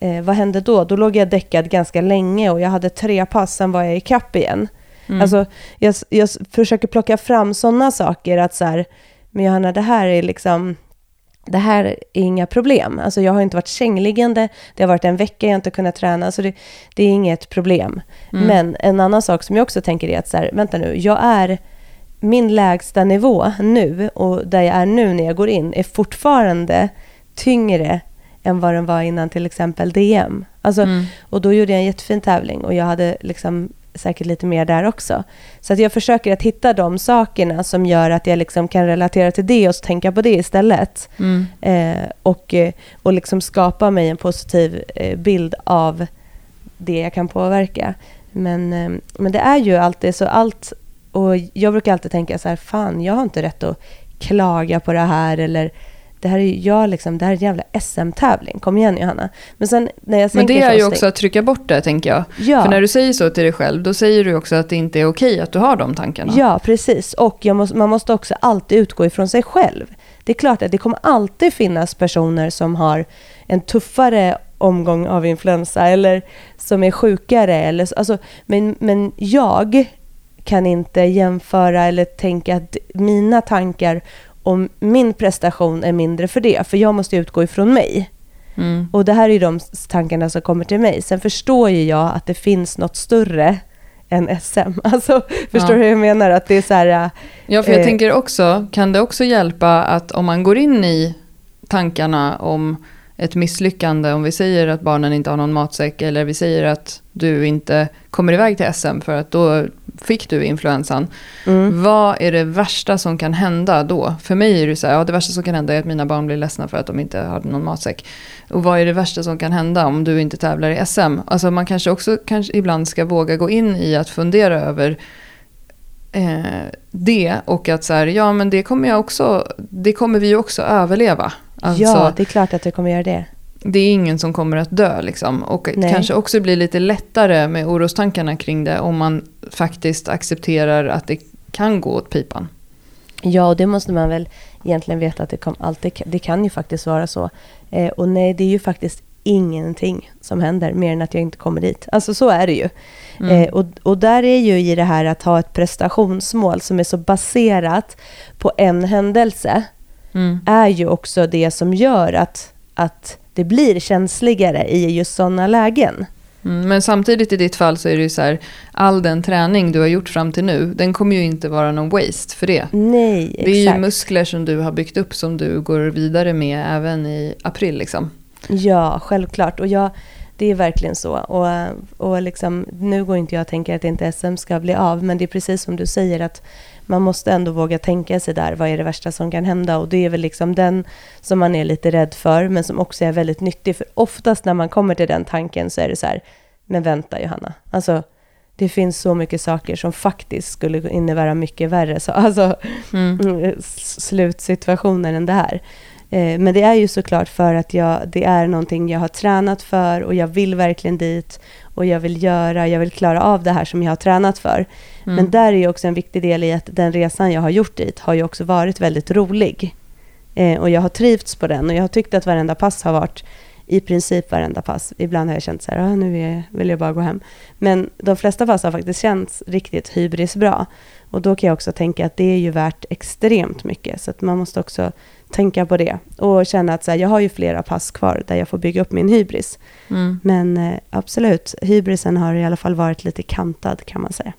eh, vad hände då? Då låg jag däckad ganska länge och jag hade tre pass, sen var jag i kapp igen. Mm. Alltså, jag, jag försöker plocka fram sådana saker att så här, men Johanna, det här är liksom, det här är inga problem. Alltså jag har inte varit sängliggande, det har varit en vecka jag inte kunnat träna, så det, det är inget problem. Mm. Men en annan sak som jag också tänker är att så här, vänta nu, jag är min lägsta nivå nu och där jag är nu när jag går in är fortfarande tyngre än vad den var innan till exempel DM. Alltså, mm. Och då gjorde jag en jättefin tävling och jag hade liksom säkert lite mer där också. Så att jag försöker att hitta de sakerna som gör att jag liksom kan relatera till det och tänka på det istället. Mm. Eh, och, eh, och liksom skapa mig en positiv eh, bild av det jag kan påverka. Men, eh, men det är ju alltid så allt, och jag brukar alltid tänka så här, fan jag har inte rätt att klaga på det här eller det här är jag liksom, det här är en jävla SM-tävling. Kom igen Johanna. Men, sen, när jag Men det är ju också att trycka bort det tänker jag. Ja. För när du säger så till dig själv, då säger du också att det inte är okej att du har de tankarna. Ja, precis. Och måste, man måste också alltid utgå ifrån sig själv. Det är klart att det kommer alltid finnas personer som har en tuffare omgång av influensa eller som är sjukare. Eller, alltså, men, men jag kan inte jämföra eller tänka att mina tankar om min prestation är mindre för det. För jag måste utgå ifrån mig. Mm. Och det här är ju de tankarna som kommer till mig. Sen förstår ju jag att det finns något större än SM. Alltså, förstår du hur jag menar? Att det är så här... Ja, för jag eh, tänker också, kan det också hjälpa att om man går in i tankarna om ett misslyckande, om vi säger att barnen inte har någon matsäck eller vi säger att du inte kommer iväg till SM för att då fick du influensan. Mm. Vad är det värsta som kan hända då? För mig är det så här, ja det värsta som kan hända är att mina barn blir ledsna för att de inte har någon matsäck. Och vad är det värsta som kan hända om du inte tävlar i SM? Alltså man kanske också kanske ibland ska våga gå in i att fundera över eh, det och att så här, ja men det kommer jag också, det kommer vi också överleva. Alltså, ja, det är klart att du kommer göra det. Det är ingen som kommer att dö liksom. Och Nej. kanske också blir lite lättare med orostankarna kring det om man faktiskt accepterar att det kan gå åt pipan. Ja, och det måste man väl egentligen veta att det, kom, alltid, det kan ju faktiskt vara så. Eh, och nej, det är ju faktiskt ingenting som händer mer än att jag inte kommer dit. Alltså så är det ju. Mm. Eh, och, och där är ju i det här att ha ett prestationsmål som är så baserat på en händelse mm. är ju också det som gör att, att det blir känsligare i just sådana lägen. Mm, men samtidigt i ditt fall så är det ju så här, all den träning du har gjort fram till nu, den kommer ju inte vara någon waste för det. Nej, exakt. Det är ju muskler som du har byggt upp som du går vidare med även i april liksom. Ja, självklart. Och jag, det är verkligen så. Och, och liksom, nu går inte jag och tänker att inte SM ska bli av, men det är precis som du säger att man måste ändå våga tänka sig där, vad är det värsta som kan hända? Och det är väl liksom den som man är lite rädd för, men som också är väldigt nyttig. För oftast när man kommer till den tanken så är det så här, men vänta Johanna, alltså det finns så mycket saker som faktiskt skulle innebära mycket värre så, alltså, mm. slutsituationer än det här. Eh, men det är ju såklart för att jag, det är någonting jag har tränat för och jag vill verkligen dit och jag vill göra, jag vill klara av det här som jag har tränat för. Mm. Men där är ju också en viktig del i att den resan jag har gjort dit har ju också varit väldigt rolig. Eh, och jag har trivts på den och jag har tyckt att varenda pass har varit i princip varenda pass. Ibland har jag känt så här, ah, nu är, vill jag bara gå hem. Men de flesta pass har faktiskt känts riktigt hybrisbra. Och då kan jag också tänka att det är ju värt extremt mycket. Så att man måste också tänka på det. Och känna att så här, jag har ju flera pass kvar där jag får bygga upp min hybris. Mm. Men eh, absolut, hybrisen har i alla fall varit lite kantad kan man säga.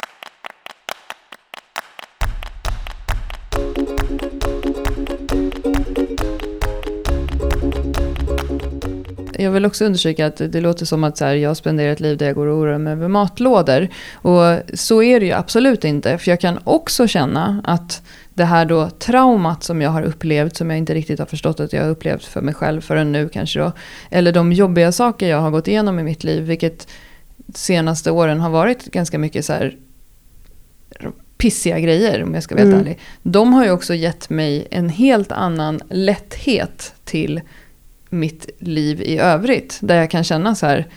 jag vill också undersöka att det låter som att så här, jag spenderar ett liv där jag går och oroar mig över matlådor. Och så är det ju absolut inte. För jag kan också känna att det här då traumat som jag har upplevt, som jag inte riktigt har förstått att jag har upplevt för mig själv förrän nu kanske då. Eller de jobbiga saker jag har gått igenom i mitt liv, vilket senaste åren har varit ganska mycket så här pissiga grejer om jag ska vara mm. ärlig. De har ju också gett mig en helt annan lätthet till mitt liv i övrigt. Där jag kan känna så här,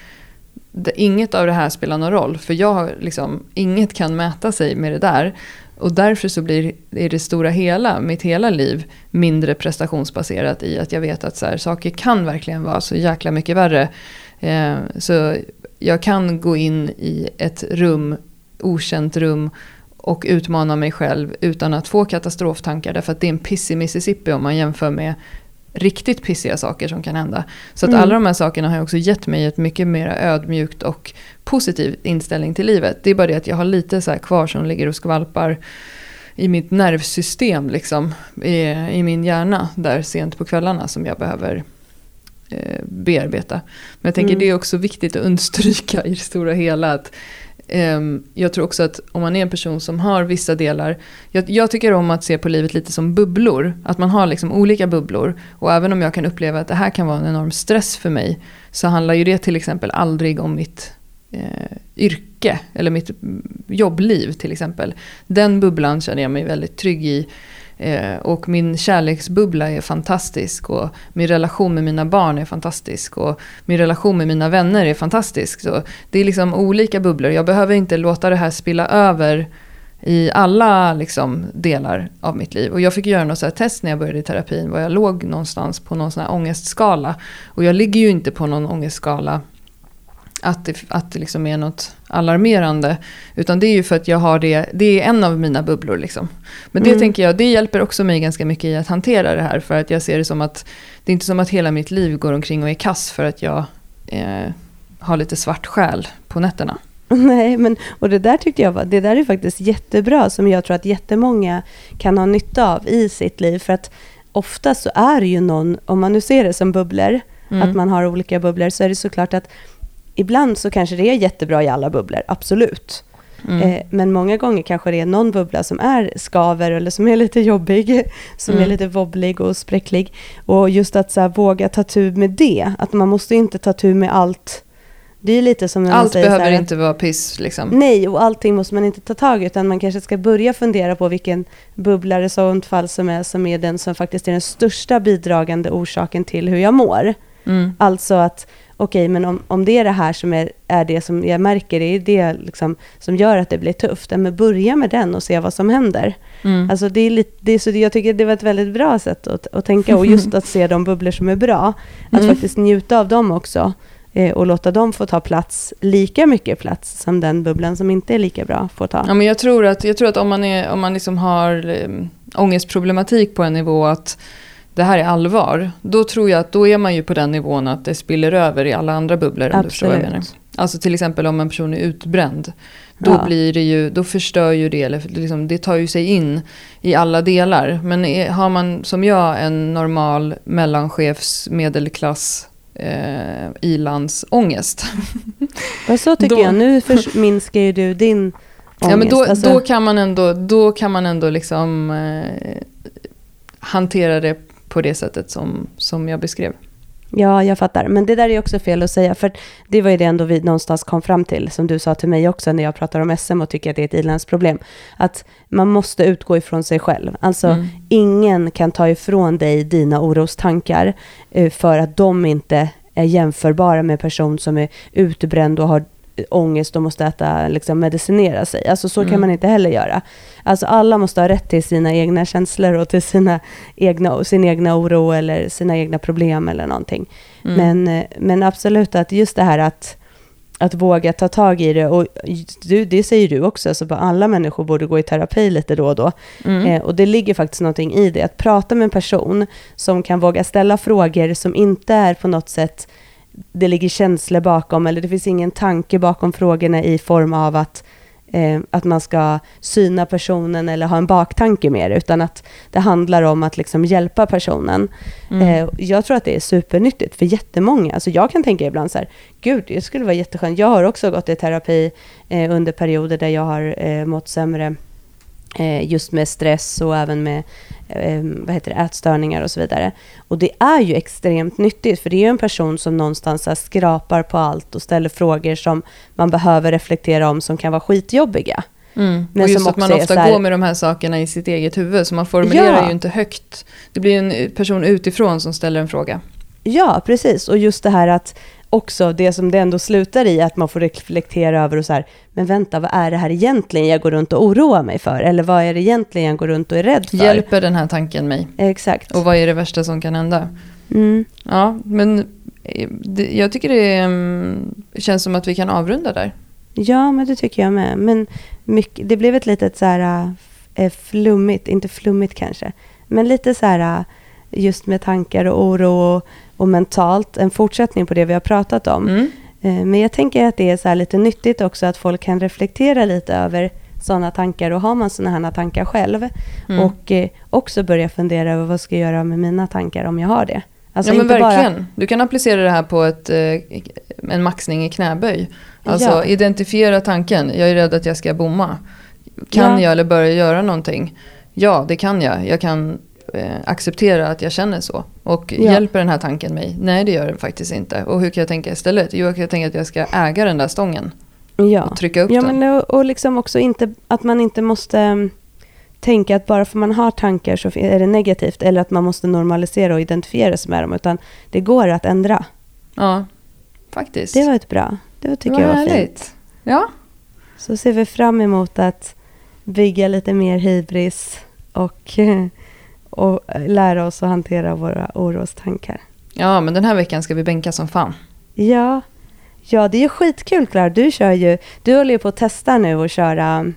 inget av det här spelar någon roll. För jag liksom, inget kan mäta sig med det där. Och därför så blir i det stora hela, mitt hela liv, mindre prestationsbaserat i att jag vet att så här, saker kan verkligen vara så jäkla mycket värre. Eh, så jag kan gå in i ett rum, okänt rum, och utmana mig själv utan att få katastroftankar. Därför att det är en piss i Mississippi om man jämför med riktigt pissiga saker som kan hända. Så att mm. alla de här sakerna har också gett mig ett mycket mer ödmjukt och positiv inställning till livet. Det är bara det att jag har lite så kvar som ligger och skvalpar i mitt nervsystem liksom, i, i min hjärna där sent på kvällarna som jag behöver eh, bearbeta. Men jag tänker mm. det är också viktigt att understryka i det stora hela att Ehm, jag tror också att om man är en person som har vissa delar, jag, jag, tycker om att se på livet lite som bubblor, att man har liksom olika bubblor. Och även om jag kan uppleva att det här kan vara en enorm stress för mig, så handlar ju det till exempel aldrig om mitt eh, yrke eller mitt mm, jobbliv till exempel. Den bubblan känner jag mig väldigt trygg i. Eh, och min kärleksbubbla är fantastisk och min relation med mina barn är fantastisk och min relation med mina vänner är fantastisk. Så det är liksom olika bubblor. Jag behöver inte låta det här spilla över i alla liksom, delar av mitt liv. Och jag fick göra något så test när jag började i terapin var jag låg någonstans på någon sån här ångestskala. Och jag ligger ju inte på någon ångestskala att det, att det liksom är något alarmerande. Utan det är ju för att jag har det, det är en av mina bubblor liksom. Men det mm. tänker jag, det hjälper också mig ganska mycket i att hantera det här. För att jag ser det som att, det är inte som att hela mitt liv går omkring och är kass för att jag eh, har lite svart själ på nätterna. Nej, men och det där tyckte jag var, det där är faktiskt jättebra som jag tror att jättemånga kan ha nytta av i sitt liv. För att ofta så är det ju någon, om man nu ser det som bubblor, mm. att man har olika bubblor, så är det såklart att ibland så kanske det är jättebra i alla bubblor, absolut. Mm. Eh, men många gånger kanske det är någon bubbla som är skaver eller som är lite jobbig, som mm. är lite wobblig och spräcklig. Och just att så här, våga ta tur med det, att man måste inte ta tur med allt. Det är lite som när Allt säger behöver här, inte vara piss liksom. Nej, och allting måste man inte ta tag i, utan man kanske ska börja fundera på vilken bubbla i sånt fall som är, som är den som faktiskt är den största bidragande orsaken till hur jag mår. Mm. Alltså att okej, okay, men om, om det är det här som är, är det som jag märker, det är det liksom, som gör att det blir tufft, men börja med den och se vad som händer. Mm. Alltså det är lite, det är så, jag tycker det var ett väldigt bra sätt att, att tänka, och just att se de bubblor som är bra, att mm. faktiskt njuta av dem också eh, och låta dem få ta plats, lika mycket plats som den bubblan som inte är lika bra får ta. Ja, men jag tror att, jag tror att om man, är, om man liksom har äh, ångestproblematik på en nivå att det här är allvar, då tror jag att då är man ju på den nivån att det spiller över i alla andra bubblor. Om Absolut. Alltså till exempel om en person är utbränd. Då, ja. blir det ju, då förstör ju det, eller liksom, det tar ju sig in i alla delar. Men är, har man som jag en normal mellanchefs medelklass eh, ilandsångest. Och så tycker då, jag, nu minskar ju du din ångest. Ja, men då, alltså. då, kan man ändå, då kan man ändå liksom eh, hantera det på det sättet som, som jag beskrev. Ja, jag fattar. Men det där är också fel att säga, för det var ju det ändå vi någonstans kom fram till, som du sa till mig också när jag pratar om SM och tycker att det är ett ilandsproblem, att man måste utgå ifrån sig själv. Alltså, mm. ingen kan ta ifrån dig dina orostankar eh, för att de inte är jämförbara med person som är utbränd och har ångest och måste äta, liksom medicinera sig. Alltså så mm. kan man inte heller göra. Alltså alla måste ha rätt till sina egna känslor och till sina egna, sin egna oro eller sina egna problem eller någonting. Mm. Men, eh, men absolut att just det här att, att våga ta tag i det. Och du, det säger du också, alltså alla människor borde gå i terapi lite då och då. Mm. Eh, och det ligger faktiskt någonting i det. Att prata med en person som kan våga ställa frågor som inte är på något sätt det ligger känslor bakom eller det finns ingen tanke bakom frågorna i form av att, eh, att man ska syna personen eller ha en baktanke det, utan att det handlar om att liksom hjälpa personen. Mm. Eh, jag tror att det är supernyttigt för jättemånga. Alltså jag kan tänka ibland så här, gud, det skulle vara jätteskönt. Jag har också gått i terapi eh, under perioder där jag har mått sämre just med stress och även med eh, vad heter det, ätstörningar och så vidare. Och det är ju extremt nyttigt, för det är ju en person som någonstans skrapar på allt och ställer frågor som man behöver reflektera om, som kan vara skitjobbiga. Mm. Men och just att man ofta här, går med de här sakerna i sitt eget huvud, så man formulerar ja. ju inte högt. Det blir en person utifrån som ställer en fråga. Ja, precis. Och just det här att också det som det ändå slutar i, att man får reflektera över och så här, men vänta, vad är det här egentligen jag går runt och oroar mig för? Eller vad är det egentligen jag går runt och är rädd för? Hjälper den här tanken mig? Exakt. Och vad är det värsta som kan hända? Mm. Ja, men det, jag tycker det um, känns som att vi kan avrunda där. Ja, men det tycker jag med. Men mycket, det blev ett litet så här äh, flummigt, inte flummigt kanske, men lite så här just med tankar och oro och och mentalt, en fortsättning på det vi har pratat om. Mm. Eh, men jag tänker att det är så lite nyttigt också att folk kan reflektera lite över sådana tankar och har man sådana här tankar själv mm. och eh, också börja fundera över vad ska jag göra med mina tankar om jag har det. Alltså ja men verkligen. Bara... Du kan applicera det här på ett, eh, en maxning i knäböj. Alltså ja. identifiera tanken, jag är rädd att jag ska bomma. Kan ja. jag eller börja göra någonting? Ja, det kan jag. Jag kan eh, acceptera att jag känner så. Och ja. hjälper den här tanken mig? Nej, det gör den faktiskt inte. Och hur kan jag tänka istället? Jo, jag kan tänka att jag ska äga den där stången. Ja. Och trycka upp ja, den. Men, och, och liksom också inte, att man inte måste mm, tänka att bara för man har tankar så är det negativt. Eller att man måste normalisera och identifiera sig med dem. Utan det går att ändra. Ja, faktiskt. Det var ett bra. Det tycker det var jag var härligt. fint. Ja. Så ser vi fram emot att bygga lite mer hybris och, och lära oss att hantera våra orostankar. Ja, men den här veckan ska vi bänka som fan. Ja, ja det är ju skitkul Klara. Du kör ju, du håller ju på att testa nu och köra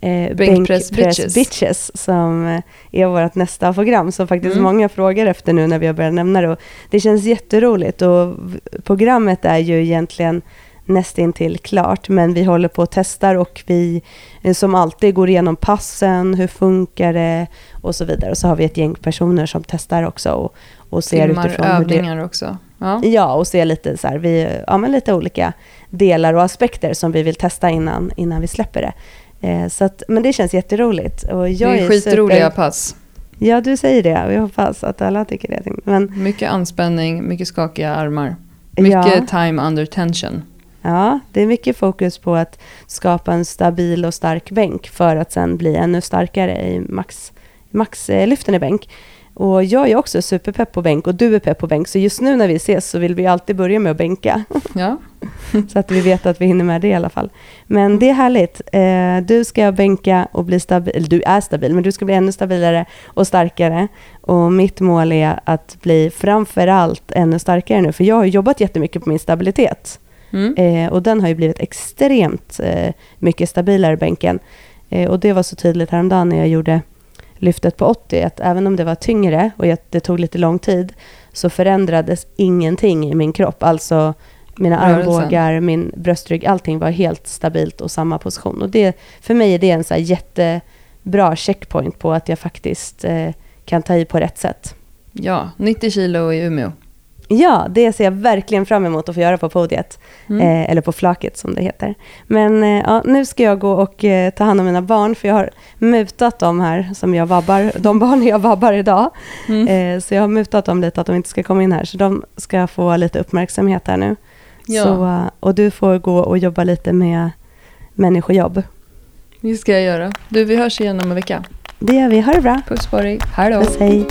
eh, Bänkpress bitches. bitches. som är vårt nästa program som faktiskt mm. många frågar efter nu när vi har börjat nämna det. Och det känns jätteroligt och programmet är ju egentligen nästintill klart, men vi håller på och testar och vi eh, som alltid går igenom passen, hur funkar det och så vidare. Och så har vi ett gäng personer som testar också och, och ser Timmar utifrån övningar det, också. Ja. ja, och ser lite så här, vi, ja, men lite olika delar och aspekter som vi vill testa innan, innan vi släpper det. Eh, så att, men det känns jätteroligt. Och jag det är, är skitroliga super... pass. Ja, du säger det. Vi hoppas att alla tycker det. Men... Mycket anspänning, mycket skakiga armar. Mycket ja. time under tension. Ja, det är mycket fokus på att skapa en stabil och stark bänk för att sen bli ännu starkare i max, maxlyften i bänk. Och jag är också superpepp på bänk och du är pepp på bänk. Så just nu när vi ses så vill vi alltid börja med att bänka. Ja. så att vi vet att vi hinner med det i alla fall. Men det är härligt. Eh, du ska bänka och bli stabil. Du är stabil, men du ska bli ännu stabilare och starkare. Och mitt mål är att bli framförallt ännu starkare nu. För jag har jobbat jättemycket på min stabilitet. Mm. Eh, och den har ju blivit extremt eh, mycket stabilare, bänken. Eh, och det var så tydligt häromdagen när jag gjorde lyftet på 80, att även om det var tyngre och det tog lite lång tid, så förändrades ingenting i min kropp. Alltså mina armbågar, min bröstrygg, allting var helt stabilt och samma position. Och det, för mig är det en så jättebra checkpoint på att jag faktiskt eh, kan ta i på rätt sätt. Ja, 90 kilo i Umeå. Ja, det ser jag verkligen fram emot att få göra på podiet. Mm. Eh, eller på flaket som det heter. Men eh, ja, nu ska jag gå och eh, ta hand om mina barn, för jag har mutat dem här, som jag vabbar, de barn jag vabbar idag. Mm. Eh, så jag har mutat dem lite, att de inte ska komma in här. Så de ska få lite uppmärksamhet här nu. Ja. Så, eh, och du får gå och jobba lite med människojobb. Det ska jag göra. Du, vi hörs igen om en vecka. Det gör vi. Ha det bra. Puss på dig. Hej då. Puss, hej.